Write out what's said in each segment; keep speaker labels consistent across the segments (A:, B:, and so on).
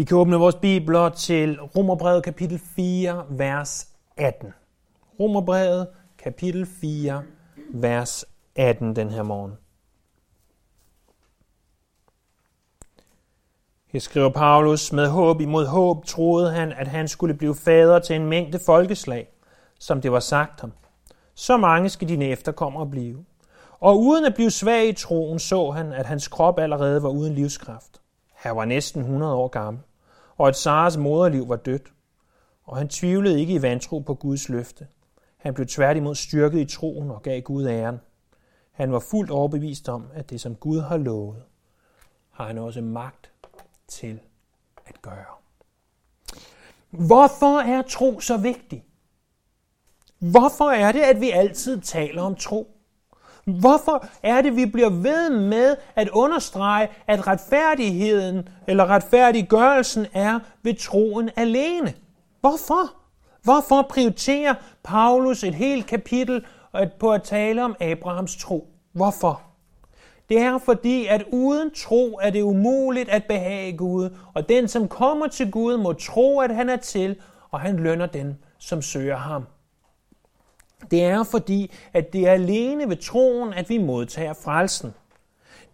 A: Vi kan åbne vores bibler til Romerbrevet kapitel 4, vers 18. Romerbrevet kapitel 4, vers 18 den her morgen. Her skriver Paulus, med håb imod håb troede han, at han skulle blive fader til en mængde folkeslag, som det var sagt ham. Så mange skal dine efterkommere blive. Og uden at blive svag i troen, så han, at hans krop allerede var uden livskraft. Han var næsten 100 år gammel, og at Saras moderliv var dødt. Og han tvivlede ikke i vantro på Guds løfte. Han blev tværtimod styrket i troen og gav Gud æren. Han var fuldt overbevist om, at det som Gud har lovet, har han også magt til at gøre. Hvorfor er tro så vigtig? Hvorfor er det, at vi altid taler om tro? Hvorfor er det, vi bliver ved med at understrege, at retfærdigheden eller retfærdiggørelsen er ved troen alene? Hvorfor? Hvorfor prioriterer Paulus et helt kapitel på at tale om Abrahams tro? Hvorfor? Det er fordi, at uden tro er det umuligt at behage Gud, og den, som kommer til Gud, må tro, at han er til, og han lønner den, som søger ham. Det er fordi, at det er alene ved troen, at vi modtager frelsen.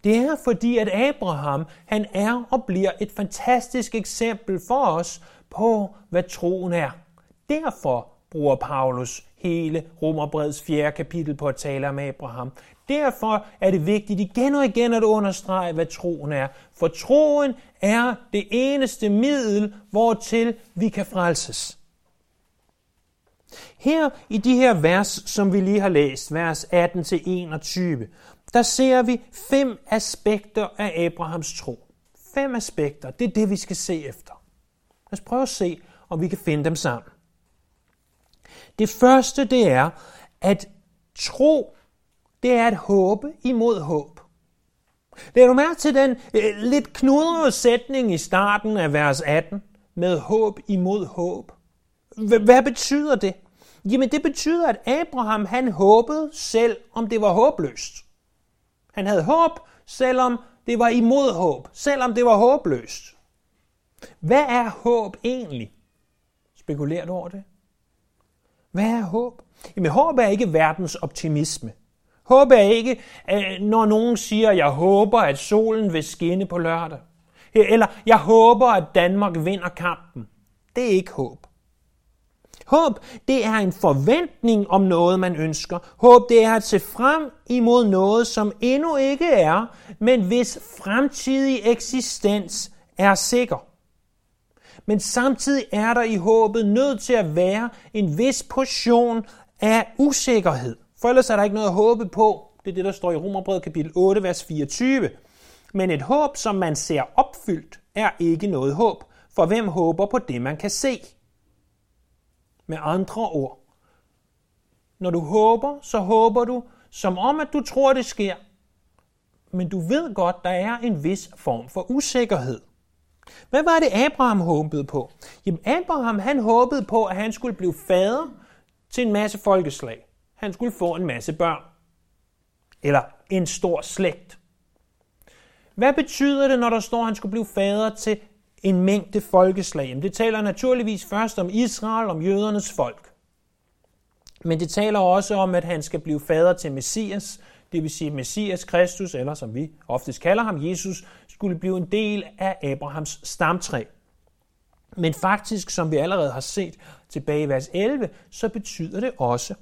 A: Det er fordi, at Abraham han er og bliver et fantastisk eksempel for os på, hvad troen er. Derfor bruger Paulus hele Romerbreds 4. kapitel på at tale om Abraham. Derfor er det vigtigt igen og igen at understrege, hvad troen er. For troen er det eneste middel, hvortil vi kan frelses. Her i de her vers, som vi lige har læst, vers 18-21, der ser vi fem aspekter af Abrahams tro. Fem aspekter, det er det, vi skal se efter. Lad os prøve at se, om vi kan finde dem sammen. Det første, det er, at tro, det er at håbe imod håb. Lad du mærke til den øh, lidt knudrede sætning i starten af vers 18, med håb imod håb. Hvad betyder det? Jamen det betyder, at Abraham han håbede selv, om det var håbløst. Han havde håb, selvom det var imod håb, selvom det var håbløst. Hvad er håb egentlig? Spekulerer du over det? Hvad er håb? Jamen håb er ikke verdens optimisme. Håb er ikke, øh, når nogen siger, jeg håber, at solen vil skinne på lørdag. Eller jeg håber, at Danmark vinder kampen. Det er ikke håb. Håb, det er en forventning om noget, man ønsker. Håb, det er at se frem imod noget, som endnu ikke er, men hvis fremtidig eksistens er sikker. Men samtidig er der i håbet nødt til at være en vis portion af usikkerhed. For ellers er der ikke noget at håbe på. Det er det, der står i Romerbrevet kapitel 8, vers 24. Men et håb, som man ser opfyldt, er ikke noget håb. For hvem håber på det, man kan se? Med andre ord, når du håber, så håber du som om, at du tror, det sker. Men du ved godt, der er en vis form for usikkerhed. Hvad var det, Abraham håbede på? Jamen, Abraham han håbede på, at han skulle blive fader til en masse folkeslag. Han skulle få en masse børn. Eller en stor slægt. Hvad betyder det, når der står, at han skulle blive fader til en mængde folkeslag. Det taler naturligvis først om Israel, om jødernes folk. Men det taler også om, at han skal blive fader til Messias, det vil sige Messias Kristus, eller som vi oftest kalder ham, Jesus, skulle blive en del af Abrahams stamtræ. Men faktisk, som vi allerede har set tilbage i vers 11, så betyder det også,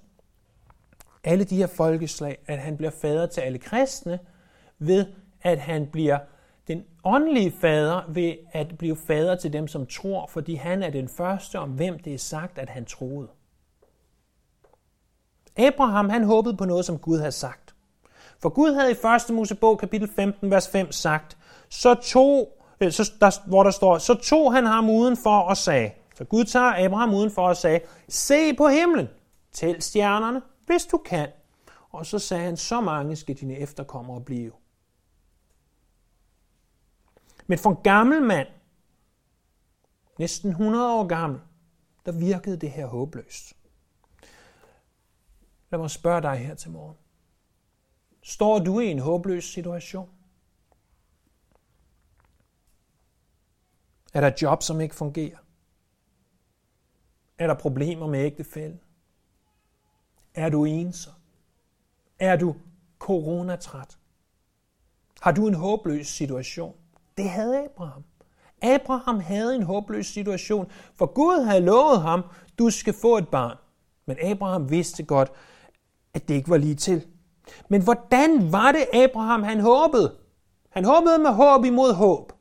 A: alle de her folkeslag, at han bliver fader til alle kristne, ved at han bliver den åndelige fader ved at blive fader til dem, som tror, fordi han er den første, om hvem det er sagt, at han troede. Abraham han håbede på noget, som Gud havde sagt. For Gud havde i 1. Mosebog kapitel 15, vers 5 sagt, så tog, øh, så, der, hvor der står, så tog han ham udenfor og sagde, så Gud tager Abraham udenfor og sagde, se på himlen, tæl stjernerne, hvis du kan. Og så sagde han, så mange skal dine efterkommere blive. Men for en gammel mand, næsten 100 år gammel, der virkede det her håbløst. Lad mig spørge dig her til morgen. Står du i en håbløs situation? Er der job, som ikke fungerer? Er der problemer med ægtefælden? Er du ensom? Er du coronatræt? Har du en håbløs situation? Det havde Abraham. Abraham havde en håbløs situation, for Gud havde lovet ham, du skal få et barn. Men Abraham vidste godt, at det ikke var lige til. Men hvordan var det Abraham, han håbede? Han håbede med håb imod håb.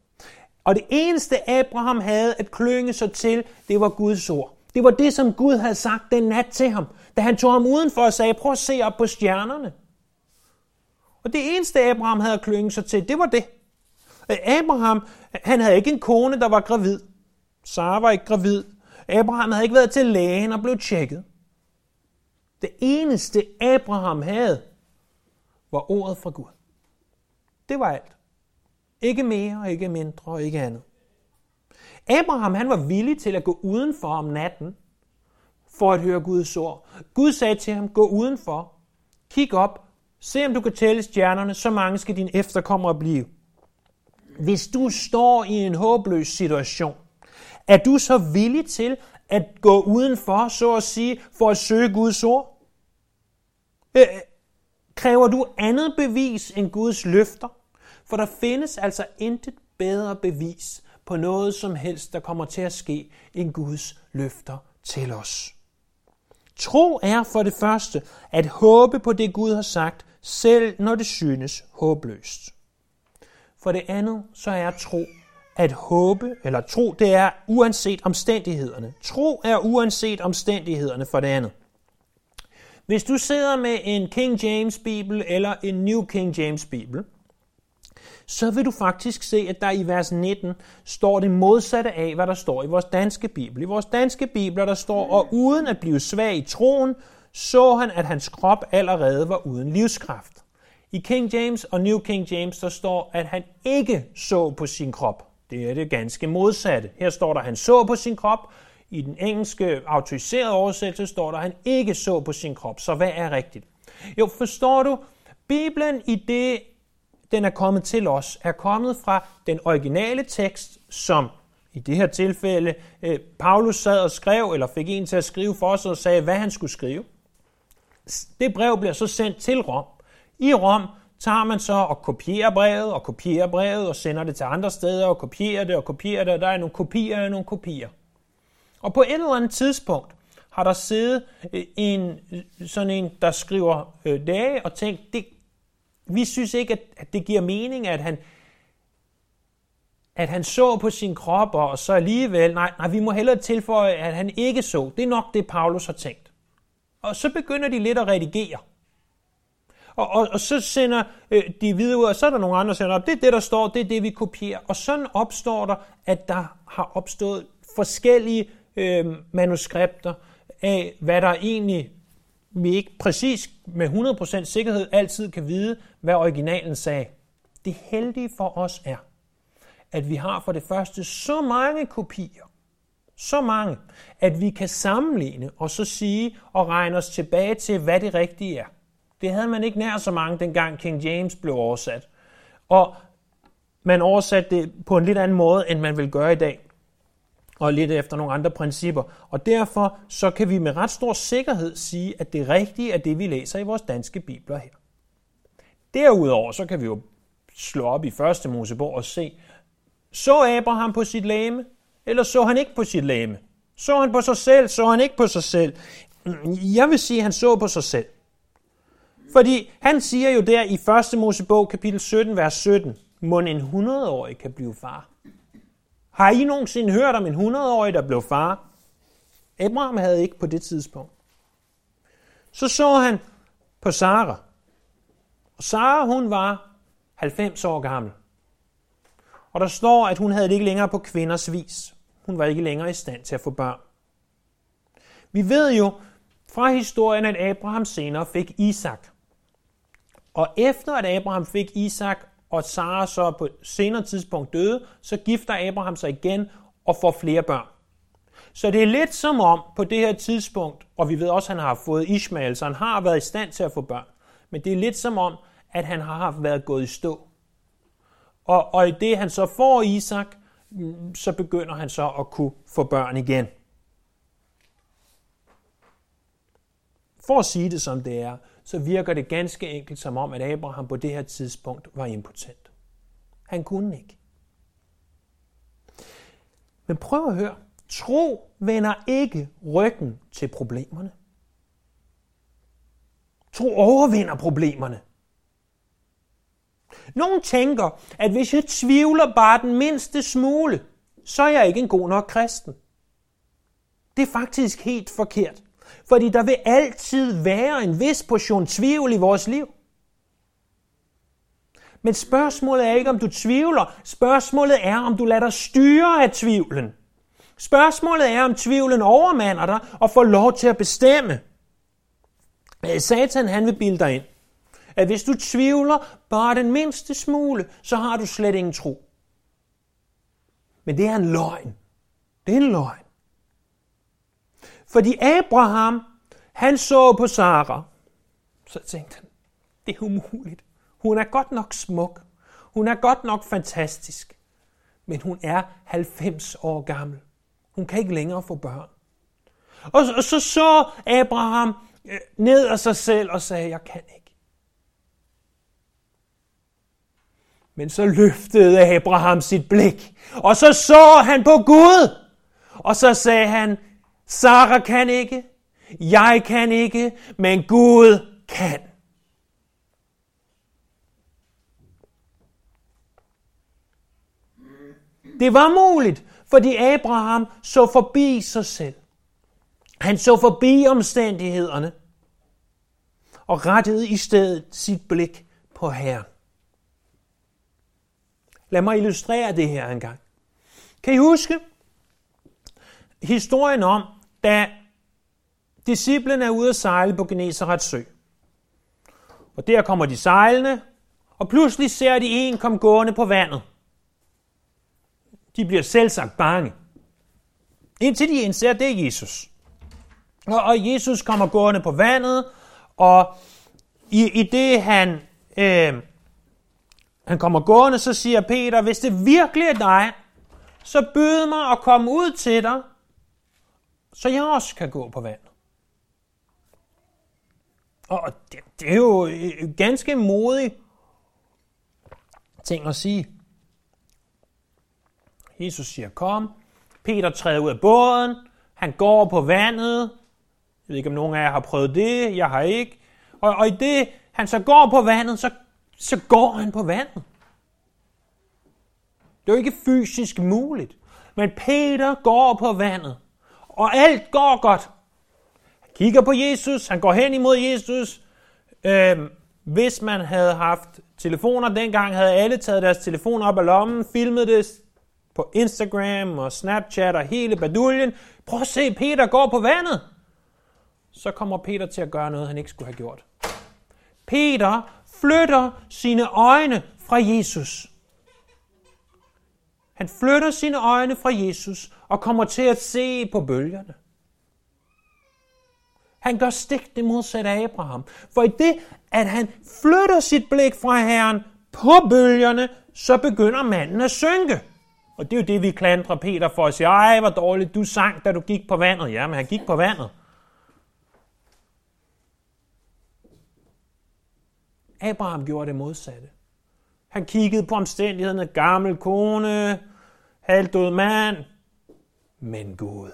A: Og det eneste Abraham havde at klynge sig til, det var Guds ord. Det var det, som Gud havde sagt den nat til ham, da han tog ham udenfor og sagde, prøv at se op på stjernerne. Og det eneste Abraham havde at klynge sig til, det var det. Abraham, han havde ikke en kone, der var gravid. Sara var ikke gravid. Abraham havde ikke været til lægen og blev tjekket. Det eneste Abraham havde, var ordet fra Gud. Det var alt. Ikke mere, ikke mindre og ikke andet. Abraham han var villig til at gå udenfor om natten for at høre Guds ord. Gud sagde til ham, gå udenfor, kig op, se om du kan tælle stjernerne, så mange skal dine efterkommere blive. Hvis du står i en håbløs situation, er du så villig til at gå udenfor, så at sige, for at søge Guds ord? Øh, øh, kræver du andet bevis end Guds løfter? For der findes altså intet bedre bevis på noget som helst, der kommer til at ske, end Guds løfter til os. Tro er for det første at håbe på det Gud har sagt, selv når det synes håbløst. For det andet, så er tro at håbe, eller tro, det er uanset omstændighederne. Tro er uanset omstændighederne for det andet. Hvis du sidder med en King James Bibel eller en New King James Bibel, så vil du faktisk se, at der i vers 19 står det modsatte af, hvad der står i vores danske bibel. I vores danske bibler, der står, og uden at blive svag i troen, så han, at hans krop allerede var uden livskraft. I King James og New King James, der står, at han ikke så på sin krop. Det er det ganske modsatte. Her står der, at han så på sin krop. I den engelske autoriserede oversættelse står der, at han ikke så på sin krop. Så hvad er rigtigt? Jo, forstår du? Bibelen i det, den er kommet til os, er kommet fra den originale tekst, som i det her tilfælde øh, Paulus sad og skrev, eller fik en til at skrive for sig og sagde, hvad han skulle skrive. Det brev bliver så sendt til Rom. I Rom tager man så og kopierer brevet, og kopierer brevet, og sender det til andre steder, og kopierer det, og kopierer det, og der er nogle kopier og nogle kopier. Og på et eller andet tidspunkt har der siddet øh, en, øh, sådan en, der skriver øh, dage, og tænkt, det, vi synes ikke, at det giver mening, at han, at han så på sin krop, og så alligevel, nej, nej, vi må hellere tilføje, at han ikke så. Det er nok det, Paulus har tænkt. Og så begynder de lidt at redigere. Og, og, og så sender øh, de videre ud, og så er der nogle andre, der sender op, det er det, der står, det er det, vi kopierer. Og sådan opstår der, at der har opstået forskellige øh, manuskripter af, hvad der egentlig, vi ikke præcis med 100% sikkerhed altid kan vide, hvad originalen sagde. Det heldige for os er, at vi har for det første så mange kopier, så mange, at vi kan sammenligne og så sige og regne os tilbage til, hvad det rigtige er. Det havde man ikke nær så mange, dengang King James blev oversat. Og man oversatte det på en lidt anden måde, end man vil gøre i dag. Og lidt efter nogle andre principper. Og derfor så kan vi med ret stor sikkerhed sige, at det rigtige er det, vi læser i vores danske bibler her. Derudover så kan vi jo slå op i første Mosebog og se, så Abraham på sit læme, eller så han ikke på sit læme? Så han på sig selv, så han ikke på sig selv? Jeg vil sige, at han så på sig selv. Fordi han siger jo der i 1. Mosebog kapitel 17, vers 17, må en 100-årig kan blive far. Har I nogensinde hørt om en 100-årig, der blev far? Abraham havde ikke på det tidspunkt. Så så han på Sara. Og Sara, hun var 90 år gammel. Og der står, at hun havde det ikke længere på kvinders vis. Hun var ikke længere i stand til at få børn. Vi ved jo fra historien, at Abraham senere fik Isak. Og efter at Abraham fik Isak, og Sara så på et senere tidspunkt døde, så gifter Abraham sig igen og får flere børn. Så det er lidt som om på det her tidspunkt, og vi ved også, at han har fået Ishmael, så han har været i stand til at få børn. Men det er lidt som om, at han har været gået i stå. Og, og i det han så får Isak, mm, så begynder han så at kunne få børn igen. For at sige det som det er, så virker det ganske enkelt som om, at Abraham på det her tidspunkt var impotent. Han kunne ikke. Men prøv at høre. Tro vender ikke ryggen til problemerne. Tro overvinder problemerne. Nogle tænker, at hvis jeg tvivler bare den mindste smule, så er jeg ikke en god nok kristen. Det er faktisk helt forkert. Fordi der vil altid være en vis portion tvivl i vores liv. Men spørgsmålet er ikke, om du tvivler. Spørgsmålet er, om du lader dig styre af tvivlen. Spørgsmålet er, om tvivlen overmander dig og får lov til at bestemme. Øh, Satan han vil bilde dig ind, at hvis du tvivler bare den mindste smule, så har du slet ingen tro. Men det er en løgn. Det er en løgn. Fordi Abraham, han så på Sara. Så tænkte han, det er umuligt. Hun er godt nok smuk. Hun er godt nok fantastisk. Men hun er 90 år gammel. Hun kan ikke længere få børn. Og, og så så Abraham øh, ned af sig selv og sagde, jeg kan ikke. Men så løftede Abraham sit blik, og så så han på Gud. Og så sagde han, Sara kan ikke, jeg kan ikke, men Gud kan. Det var muligt, fordi Abraham så forbi sig selv. Han så forbi omstændighederne og rettede i stedet sit blik på Herren. Lad mig illustrere det her en gang. Kan I huske historien om, da disciplen er ude at sejle på Genesarets sø? Og der kommer de sejlende, og pludselig ser de en komme gående på vandet – de bliver selvsagt bange. Indtil de indser, at det er Jesus. Og, og Jesus kommer gående på vandet, og i, i det han, øh, han kommer gående, så siger Peter, hvis det virkelig er dig, så byd mig at komme ud til dig, så jeg også kan gå på vand. Og det, det er jo øh, ganske modig ting at sige. Jesus siger, kom. Peter træder ud af båden. Han går på vandet. Jeg ved ikke, om nogen af jer har prøvet det. Jeg har ikke. Og, og i det, han så går på vandet, så, så går han på vandet. Det er jo ikke fysisk muligt. Men Peter går på vandet. Og alt går godt. Han kigger på Jesus. Han går hen imod Jesus. Øhm, hvis man havde haft telefoner dengang, havde alle taget deres telefon op af lommen, filmet det, på Instagram og Snapchat og hele baduljen. Prøv at se, Peter går på vandet. Så kommer Peter til at gøre noget, han ikke skulle have gjort. Peter flytter sine øjne fra Jesus. Han flytter sine øjne fra Jesus og kommer til at se på bølgerne. Han gør stik det modsatte af Abraham. For i det, at han flytter sit blik fra Herren på bølgerne, så begynder manden at synke. Og det er jo det, vi klandrer Peter for at sige, ej, hvor dårligt, du sang, da du gik på vandet. Ja, men han gik på vandet. Abraham gjorde det modsatte. Han kiggede på omstændighederne, gammel kone, halvdød mand. Men Gud.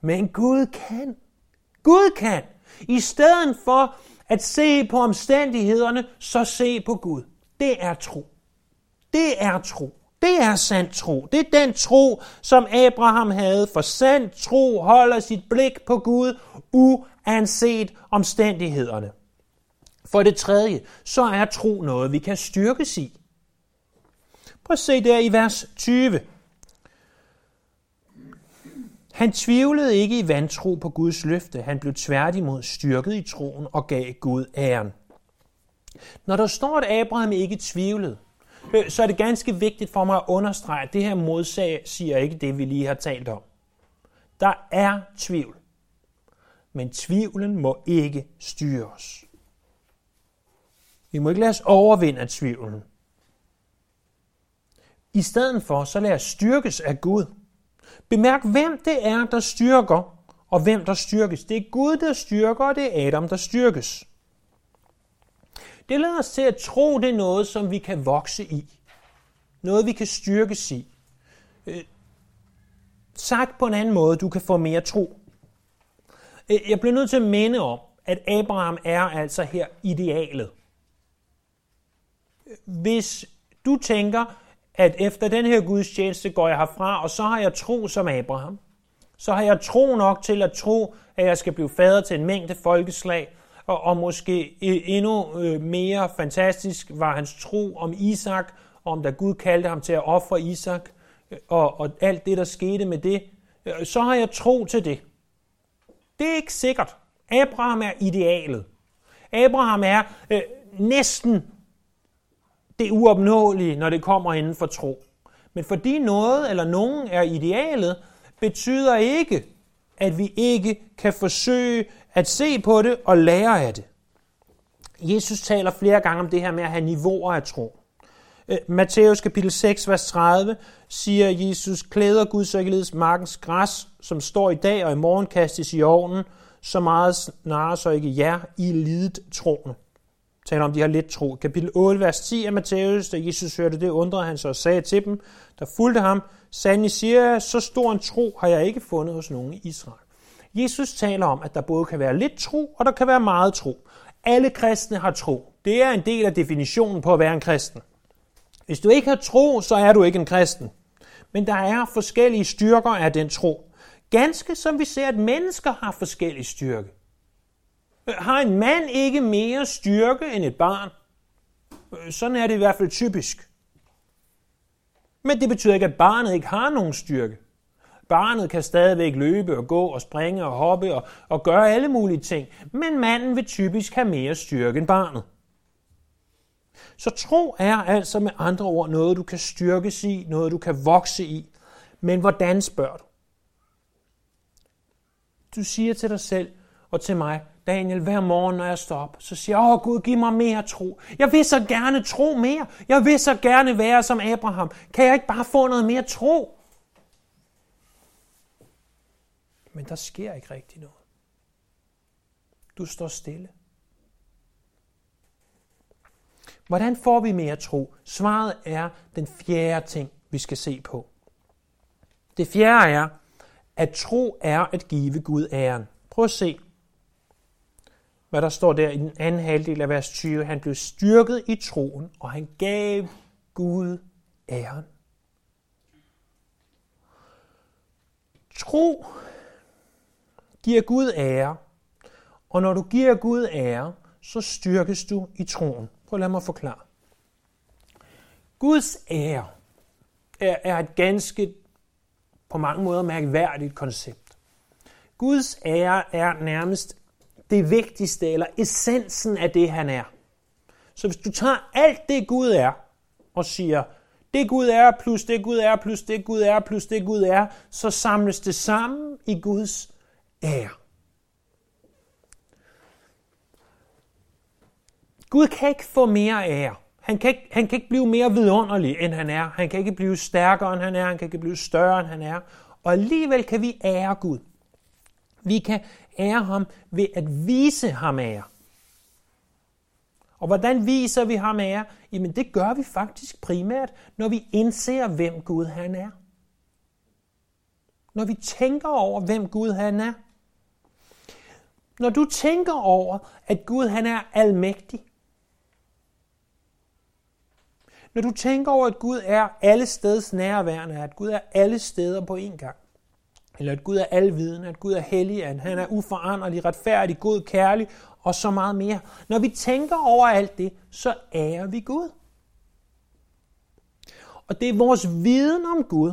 A: Men Gud kan. Gud kan. I stedet for at se på omstændighederne, så se på Gud. Det er tro. Det er tro. Det er sand tro. Det er den tro, som Abraham havde. For sand tro holder sit blik på Gud, uanset omstændighederne. For det tredje, så er tro noget, vi kan styrkes i. Prøv at se der i vers 20. Han tvivlede ikke i vantro på Guds løfte. Han blev tværtimod styrket i troen og gav Gud æren. Når der står, at Abraham ikke tvivlede, øh, så er det ganske vigtigt for mig at understrege, at det her modsag siger ikke det, vi lige har talt om. Der er tvivl. Men tvivlen må ikke styre os. Vi må ikke lade os overvinde af tvivlen. I stedet for, så lad os styrkes af Gud. Bemærk, hvem det er, der styrker, og hvem der styrkes. Det er Gud, der styrker, og det er Adam, der styrkes. Det lader os til at tro, det er noget, som vi kan vokse i. Noget, vi kan styrkes i. Øh, sagt på en anden måde, du kan få mere tro. Øh, jeg bliver nødt til at minde om, at Abraham er altså her idealet. Hvis du tænker, at efter den her gudstjeneste går jeg herfra, og så har jeg tro som Abraham, så har jeg tro nok til at tro, at jeg skal blive fader til en mængde folkeslag, og, og måske e, endnu mere fantastisk var hans tro om Isak, om da Gud kaldte ham til at ofre Isak, og, og alt det, der skete med det, så har jeg tro til det. Det er ikke sikkert. Abraham er idealet. Abraham er øh, næsten det uopnåelige, når det kommer inden for tro. Men fordi noget eller nogen er idealet, betyder ikke, at vi ikke kan forsøge at se på det og lære af det. Jesus taler flere gange om det her med at have niveauer af tro. Øh, Matthæus kapitel 6, vers 30 siger Jesus, klæder Gud således markens græs, som står i dag og i morgen kastes i ovnen, så meget snarere så ikke jer i lidet troende. Taler om, de har lidt tro. Kapitel 8, vers 10 af Matthæus, da Jesus hørte det, undrede han sig og sagde til dem, der fulgte ham, Sandelig siger jeg, så stor en tro har jeg ikke fundet hos nogen i Israel. Jesus taler om, at der både kan være lidt tro, og der kan være meget tro. Alle kristne har tro. Det er en del af definitionen på at være en kristen. Hvis du ikke har tro, så er du ikke en kristen. Men der er forskellige styrker af den tro. Ganske som vi ser, at mennesker har forskellige styrke. Har en mand ikke mere styrke end et barn? Øh, sådan er det i hvert fald typisk. Men det betyder ikke, at barnet ikke har nogen styrke. Barnet kan stadigvæk løbe og gå og springe og hoppe og, og gøre alle mulige ting, men manden vil typisk have mere styrke end barnet. Så tro er altså med andre ord noget, du kan styrkes i, noget du kan vokse i. Men hvordan spørger du? Du siger til dig selv og til mig, Daniel, hver morgen, når jeg står op, så siger jeg, åh Gud, giv mig mere tro. Jeg vil så gerne tro mere. Jeg vil så gerne være som Abraham. Kan jeg ikke bare få noget mere tro? Men der sker ikke rigtig noget. Du står stille. Hvordan får vi mere tro? Svaret er den fjerde ting, vi skal se på. Det fjerde er, at tro er at give Gud æren. Prøv at se, hvad der står der i den anden halvdel af vers 20. Han blev styrket i troen, og han gav Gud æren. Tro giver Gud ære, og når du giver Gud ære, så styrkes du i troen. Prøv at lade mig forklare. Guds ære er, er et ganske på mange måder mærkværdigt koncept. Guds ære er nærmest det vigtigste, eller essensen af det, han er. Så hvis du tager alt det Gud er, og siger, det Gud er, plus det Gud er, plus det Gud er, plus det Gud er, så samles det sammen i Guds ære. Gud kan ikke få mere ære. Han kan, ikke, han kan ikke blive mere vidunderlig, end han er. Han kan ikke blive stærkere, end han er. Han kan ikke blive større, end han er. Og alligevel kan vi ære Gud. Vi kan ære ham ved at vise ham ære. Og hvordan viser vi ham ære? Jamen det gør vi faktisk primært, når vi indser, hvem Gud han er. Når vi tænker over, hvem Gud han er. Når du tænker over, at Gud han er almægtig, når du tænker over, at Gud er alle steds nærværende, at Gud er alle steder på én gang, eller at Gud er alvidende, at Gud er hellig, at han er uforanderlig, retfærdig, god, kærlig og så meget mere. Når vi tænker over alt det, så ærer vi Gud. Og det er vores viden om Gud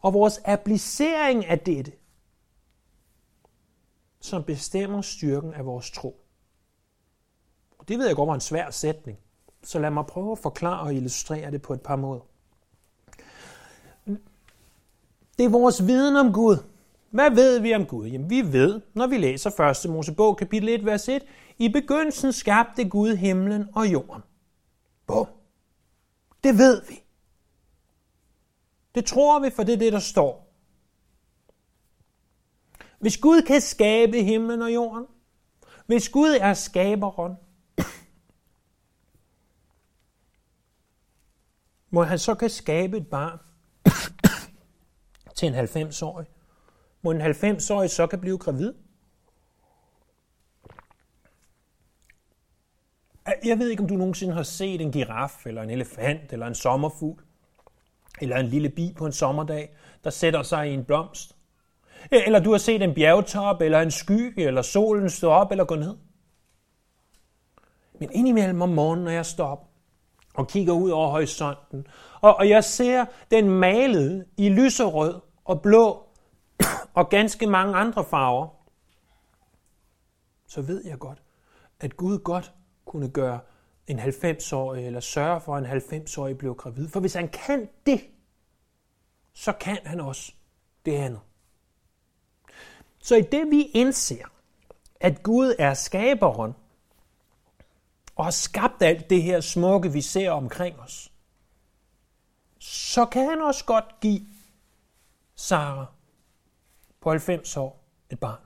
A: og vores applicering af dette, som bestemmer styrken af vores tro. Og det ved jeg godt var en svær sætning. Så lad mig prøve at forklare og illustrere det på et par måder. Det er vores viden om Gud. Hvad ved vi om Gud? Jamen, vi ved, når vi læser 1. Mosebog, kapitel 1, vers 1, i begyndelsen skabte Gud himlen og jorden. Bum. Det ved vi. Det tror vi, for det er det, der står. Hvis Gud kan skabe himlen og jorden, hvis Gud er skaberen, må han så kan skabe et barn til en 90-årig? Må en 90-årig så kan blive gravid? Jeg ved ikke, om du nogensinde har set en giraf, eller en elefant, eller en sommerfugl, eller en lille bi på en sommerdag, der sætter sig i en blomst. Eller du har set en bjergtop, eller en sky, eller solen stå op eller gå ned. Men indimellem om morgenen, når jeg står op og kigger ud over horisonten, og, og jeg ser den malet i lyserød og blå og ganske mange andre farver, så ved jeg godt, at Gud godt kunne gøre en 90-årig, eller sørge for, at en 90-årig blev gravid. For hvis han kan det, så kan han også det andet. Så i det vi indser, at Gud er skaberen, og har skabt alt det her smukke, vi ser omkring os, så kan han også godt give Sara på 90 år et barn.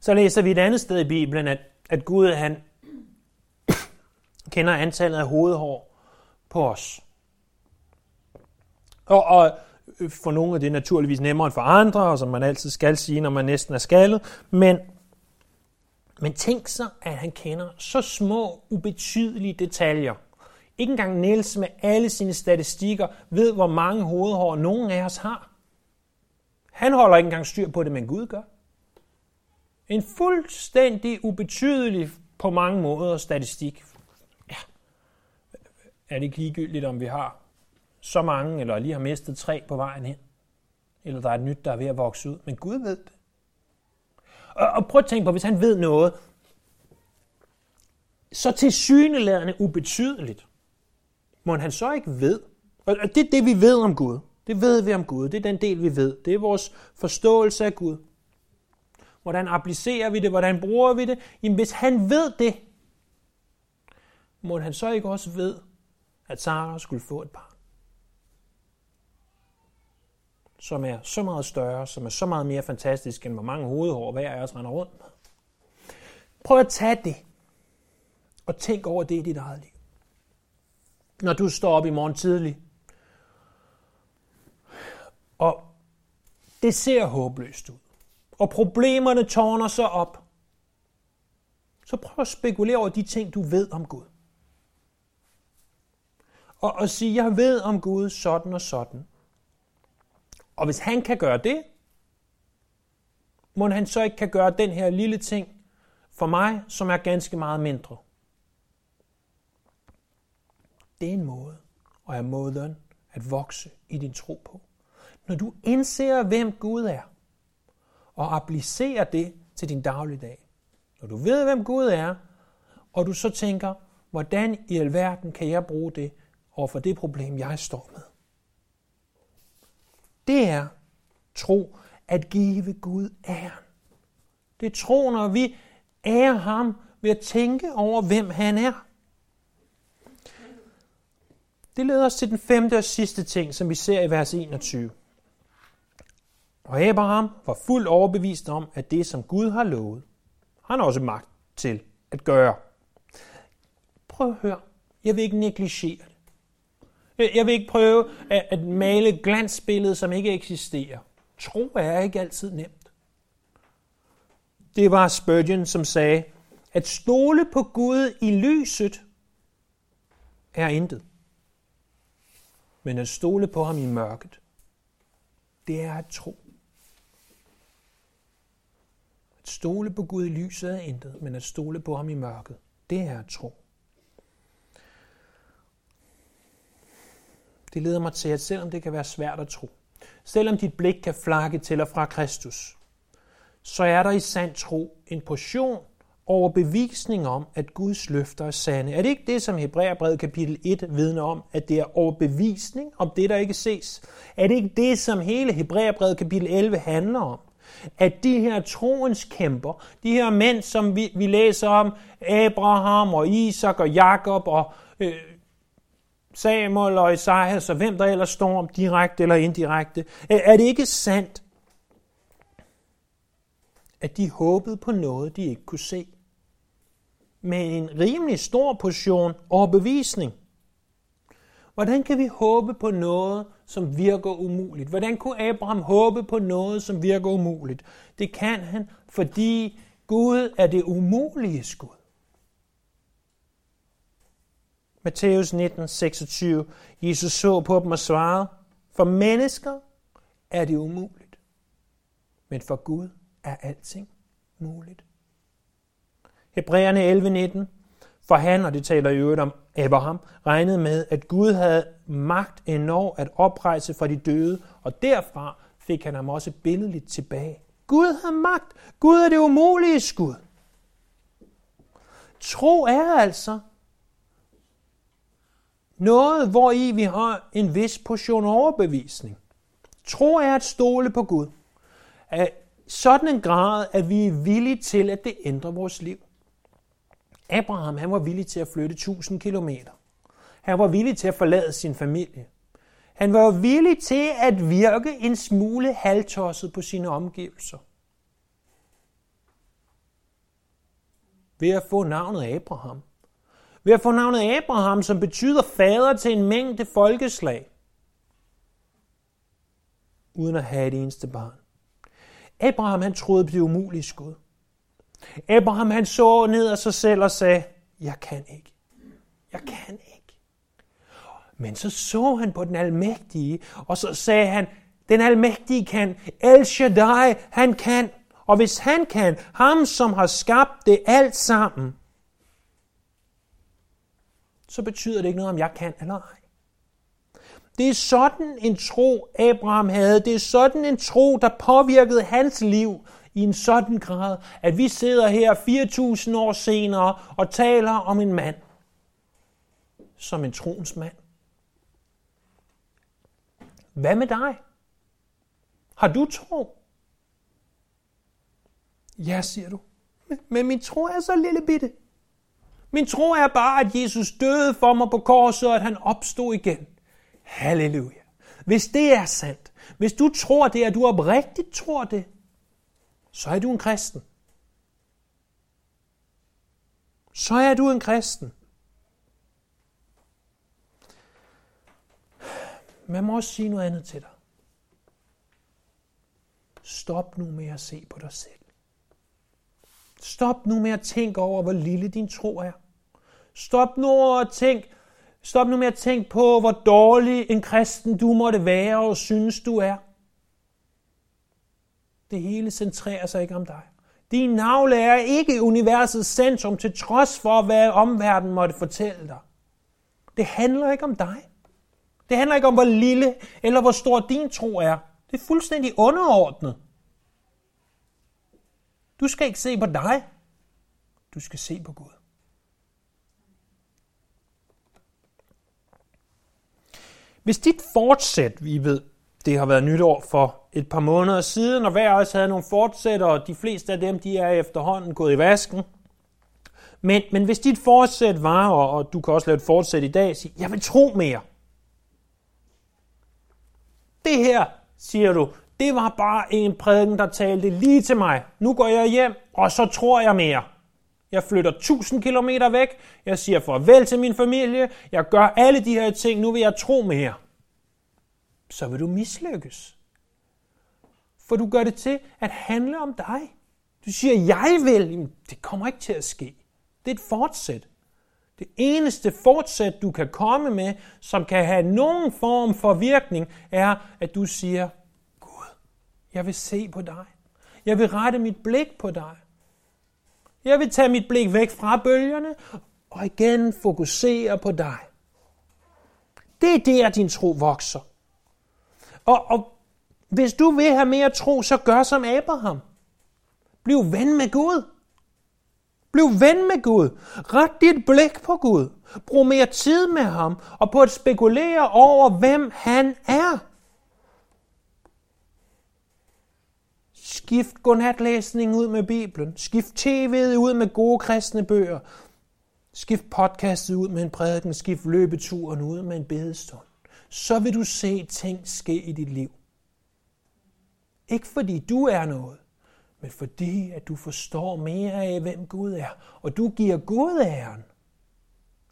A: Så læser vi et andet sted i Bibelen, at, at Gud han kender antallet af hovedhår på os. Og, og for nogle er det naturligvis nemmere end for andre, og som man altid skal sige, når man næsten er skaldet. Men, men tænk så, at han kender så små, ubetydelige detaljer. Ikke engang Niels med alle sine statistikker ved, hvor mange hovedhår nogen af os har. Han holder ikke engang styr på det, men Gud gør. En fuldstændig ubetydelig på mange måder statistik. Ja. Er det ikke ligegyldigt, om vi har så mange, eller lige har mistet tre på vejen hen? Eller der er et nyt, der er ved at vokse ud. Men Gud ved det. Og, og prøv at tænke på, hvis han ved noget, så til syneladende ubetydeligt, må han så ikke ved. Og det er det, vi ved om Gud. Det ved vi om Gud. Det er den del, vi ved. Det er vores forståelse af Gud. Hvordan applicerer vi det? Hvordan bruger vi det? Jamen, hvis han ved det, må han så ikke også ved, at Sara skulle få et barn? Som er så meget større, som er så meget mere fantastisk, end hvor mange hovedhår hver af os render rundt med. Prøv at tage det, og tænk over det i dit eget liv. Når du står op i morgen tidlig, og det ser håbløst ud og problemerne tårner sig op, så prøv at spekulere over de ting, du ved om Gud. Og, og sige, jeg ved om Gud sådan og sådan. Og hvis han kan gøre det, må han så ikke kan gøre den her lille ting for mig, som er ganske meget mindre. Det er en måde, og er måden at vokse i din tro på. Når du indser, hvem Gud er, og applicerer det til din dagligdag. Når du ved, hvem Gud er, og du så tænker, hvordan i alverden kan jeg bruge det over for det problem, jeg står med. Det er tro at give Gud æren. Det er tro, når vi ærer ham ved at tænke over, hvem han er. Det leder os til den femte og sidste ting, som vi ser i vers 21. Og Abraham var fuldt overbevist om, at det, som Gud har lovet, han har også magt til at gøre. Prøv at høre. Jeg vil ikke negligere det. Jeg vil ikke prøve at male et glansbillede, som ikke eksisterer. Tro er ikke altid nemt. Det var Spurgeon, som sagde, at stole på Gud i lyset er intet. Men at stole på ham i mørket, det er at tro. At stole på Gud i lyset er intet, men at stole på ham i mørket, det er at tro. Det leder mig til, at selvom det kan være svært at tro, selvom dit blik kan flakke til og fra Kristus, så er der i sand tro en portion overbevisning om, at Guds løfter er sande. Er det ikke det, som Hebræerbrevet kapitel 1 vidner om, at det er overbevisning om det, der ikke ses? Er det ikke det, som hele Hebræerbrevet kapitel 11 handler om? at de her troens kæmper, de her mænd, som vi, vi læser om, Abraham og Isak og Jakob og øh, Samuel og Isaias og hvem der ellers står om direkte eller indirekte, er det ikke sandt, at de håbede på noget, de ikke kunne se? Med en rimelig stor portion overbevisning. Hvordan kan vi håbe på noget, som virker umuligt? Hvordan kunne Abraham håbe på noget, som virker umuligt? Det kan han, fordi Gud er det umulige Gud. Matthæus 19, 26. Jesus så på dem og svarede, for mennesker er det umuligt, men for Gud er alting muligt. Hebræerne 11:19 For han, og det taler i øvrigt om Abraham, regnede med, at Gud havde magt endnu at oprejse fra de døde, og derfra fik han ham også billedligt tilbage. Gud har magt. Gud er det umulige skud. Tro er altså noget, hvor i vi har en vis portion overbevisning. Tro er at stole på Gud. At sådan en grad, at vi er villige til, at det ændrer vores liv. Abraham han var villig til at flytte 1000 kilometer. Han var villig til at forlade sin familie. Han var villig til at virke en smule halvtosset på sine omgivelser. Ved at få navnet Abraham. Ved at få navnet Abraham, som betyder fader til en mængde folkeslag. Uden at have et eneste barn. Abraham han troede på det umulige skud. Abraham han så ned af sig selv og sagde, jeg kan ikke. Jeg kan ikke. Men så så han på den almægtige, og så sagde han, den almægtige kan, El Shaddai, han kan. Og hvis han kan, ham som har skabt det alt sammen, så betyder det ikke noget, om jeg kan eller ej. Det er sådan en tro, Abraham havde. Det er sådan en tro, der påvirkede hans liv i en sådan grad, at vi sidder her 4.000 år senere og taler om en mand som en troens mand. Hvad med dig? Har du tro? Ja, siger du. Men min tro er så lille bitte. Min tro er bare, at Jesus døde for mig på korset, og at han opstod igen. Halleluja. Hvis det er sandt, hvis du tror det, at du oprigtigt tror det, så er du en kristen. Så er du en kristen. Man må også sige noget andet til dig. Stop nu med at se på dig selv. Stop nu med at tænke over, hvor lille din tro er. Stop nu at tænke, stop nu med at tænke på, hvor dårlig en kristen du måtte være og synes du er. Det hele centrerer sig ikke om dig. Din navle er ikke universets centrum, til trods for, hvad omverdenen måtte fortælle dig. Det handler ikke om dig. Det handler ikke om, hvor lille eller hvor stor din tro er. Det er fuldstændig underordnet. Du skal ikke se på dig. Du skal se på Gud. Hvis dit fortsæt, vi ved, det har været nytår for et par måneder siden, og hver af os havde nogle fortsætter, og de fleste af dem, de er efterhånden gået i vasken. Men, men hvis dit fortsæt var, og, og du kan også lave et fortsæt i dag, sige, jeg vil tro mere. Det her, siger du, det var bare en prædiken, der talte lige til mig. Nu går jeg hjem, og så tror jeg mere. Jeg flytter 1000 km væk. Jeg siger farvel til min familie. Jeg gør alle de her ting. Nu vil jeg tro mere. Så vil du mislykkes. For du gør det til at handle om dig. Du siger, jeg vil. Det kommer ikke til at ske. Det er et fortsæt. Det eneste fortsæt, du kan komme med, som kan have nogen form for virkning, er, at du siger, Gud, jeg vil se på dig. Jeg vil rette mit blik på dig. Jeg vil tage mit blik væk fra bølgerne og igen fokusere på dig. Det er der, din tro vokser. Og, og hvis du vil have mere tro, så gør som Abraham. Bliv ven med Gud. Bliv ven med Gud. Ret dit blik på Gud. Brug mere tid med ham og på at spekulere over, hvem han er. Skift godnatlæsning ud med Bibelen. Skift tv'et ud med gode kristne bøger. Skift podcastet ud med en prædiken, skift løbeturen ud med en bedestund. Så vil du se ting ske i dit liv. Ikke fordi du er noget, men fordi at du forstår mere af, hvem Gud er, og du giver Gud æren.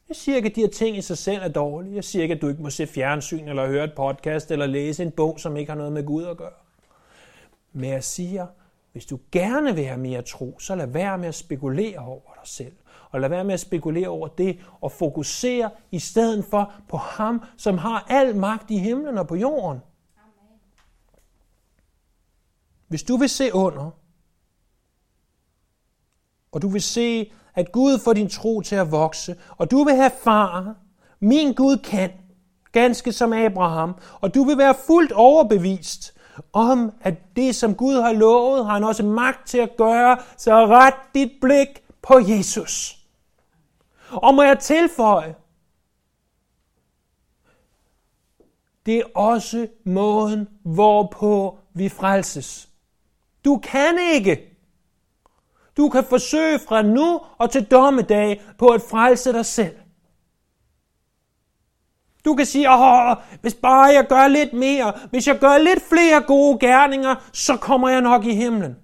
A: Jeg siger ikke, at de her ting i sig selv er dårlige. Jeg siger ikke, at du ikke må se fjernsyn, eller høre et podcast, eller læse en bog, som ikke har noget med Gud at gøre. Men jeg siger, hvis du gerne vil have mere tro, så lad være med at spekulere over dig selv. Og lad være med at spekulere over det, og fokusere i stedet for på ham, som har al magt i himlen og på jorden. Hvis du vil se under, og du vil se, at Gud får din tro til at vokse, og du vil have far, min Gud kan, ganske som Abraham, og du vil være fuldt overbevist om, at det, som Gud har lovet, har han også magt til at gøre, så ret dit blik på Jesus. Og må jeg tilføje, det er også måden, hvorpå vi frelses. Du kan ikke. Du kan forsøge fra nu og til dommedag på at frelse dig selv. Du kan sige, åh, hvis bare jeg gør lidt mere, hvis jeg gør lidt flere gode gerninger, så kommer jeg nok i himlen.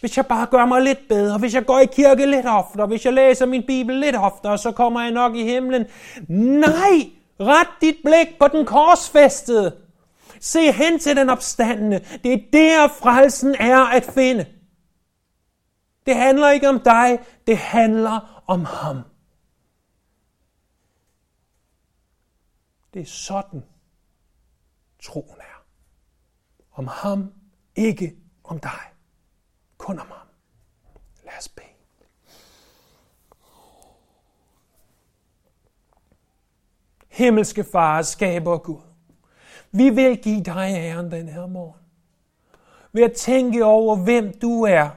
A: Hvis jeg bare gør mig lidt bedre, hvis jeg går i kirke lidt oftere, hvis jeg læser min bibel lidt oftere, så kommer jeg nok i himlen. Nej, ret dit blik på den korsfæstede. Se hen til den opstandende. Det er der frelsen er at finde. Det handler ikke om dig, det handler om ham. Det er sådan, troen er. Om ham, ikke om dig. Kun om ham. Lad os bede. Himmelske Far, skaber Gud. Vi vil give dig æren den her morgen. Ved at tænke over, hvem du er,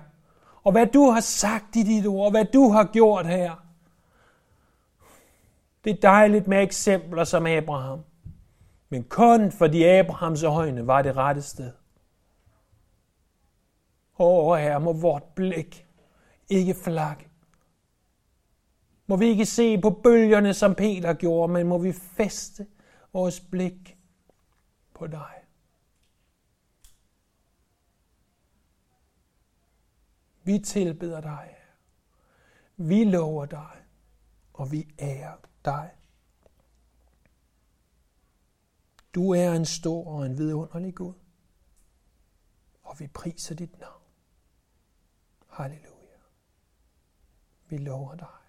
A: og hvad du har sagt i dit ord, og hvad du har gjort her. Det er dejligt med eksempler som Abraham. Men kun fordi Abrahams øjne var det rette sted. Åh her må vort blik ikke flakke. Må vi ikke se på bølgerne, som Peter gjorde, men må vi feste vores blik på dig. Vi tilbeder dig. Vi lover dig, og vi ærer dig. Du er en stor og en vidunderlig Gud, og vi priser dit navn. Halleluja. Vi lover dig.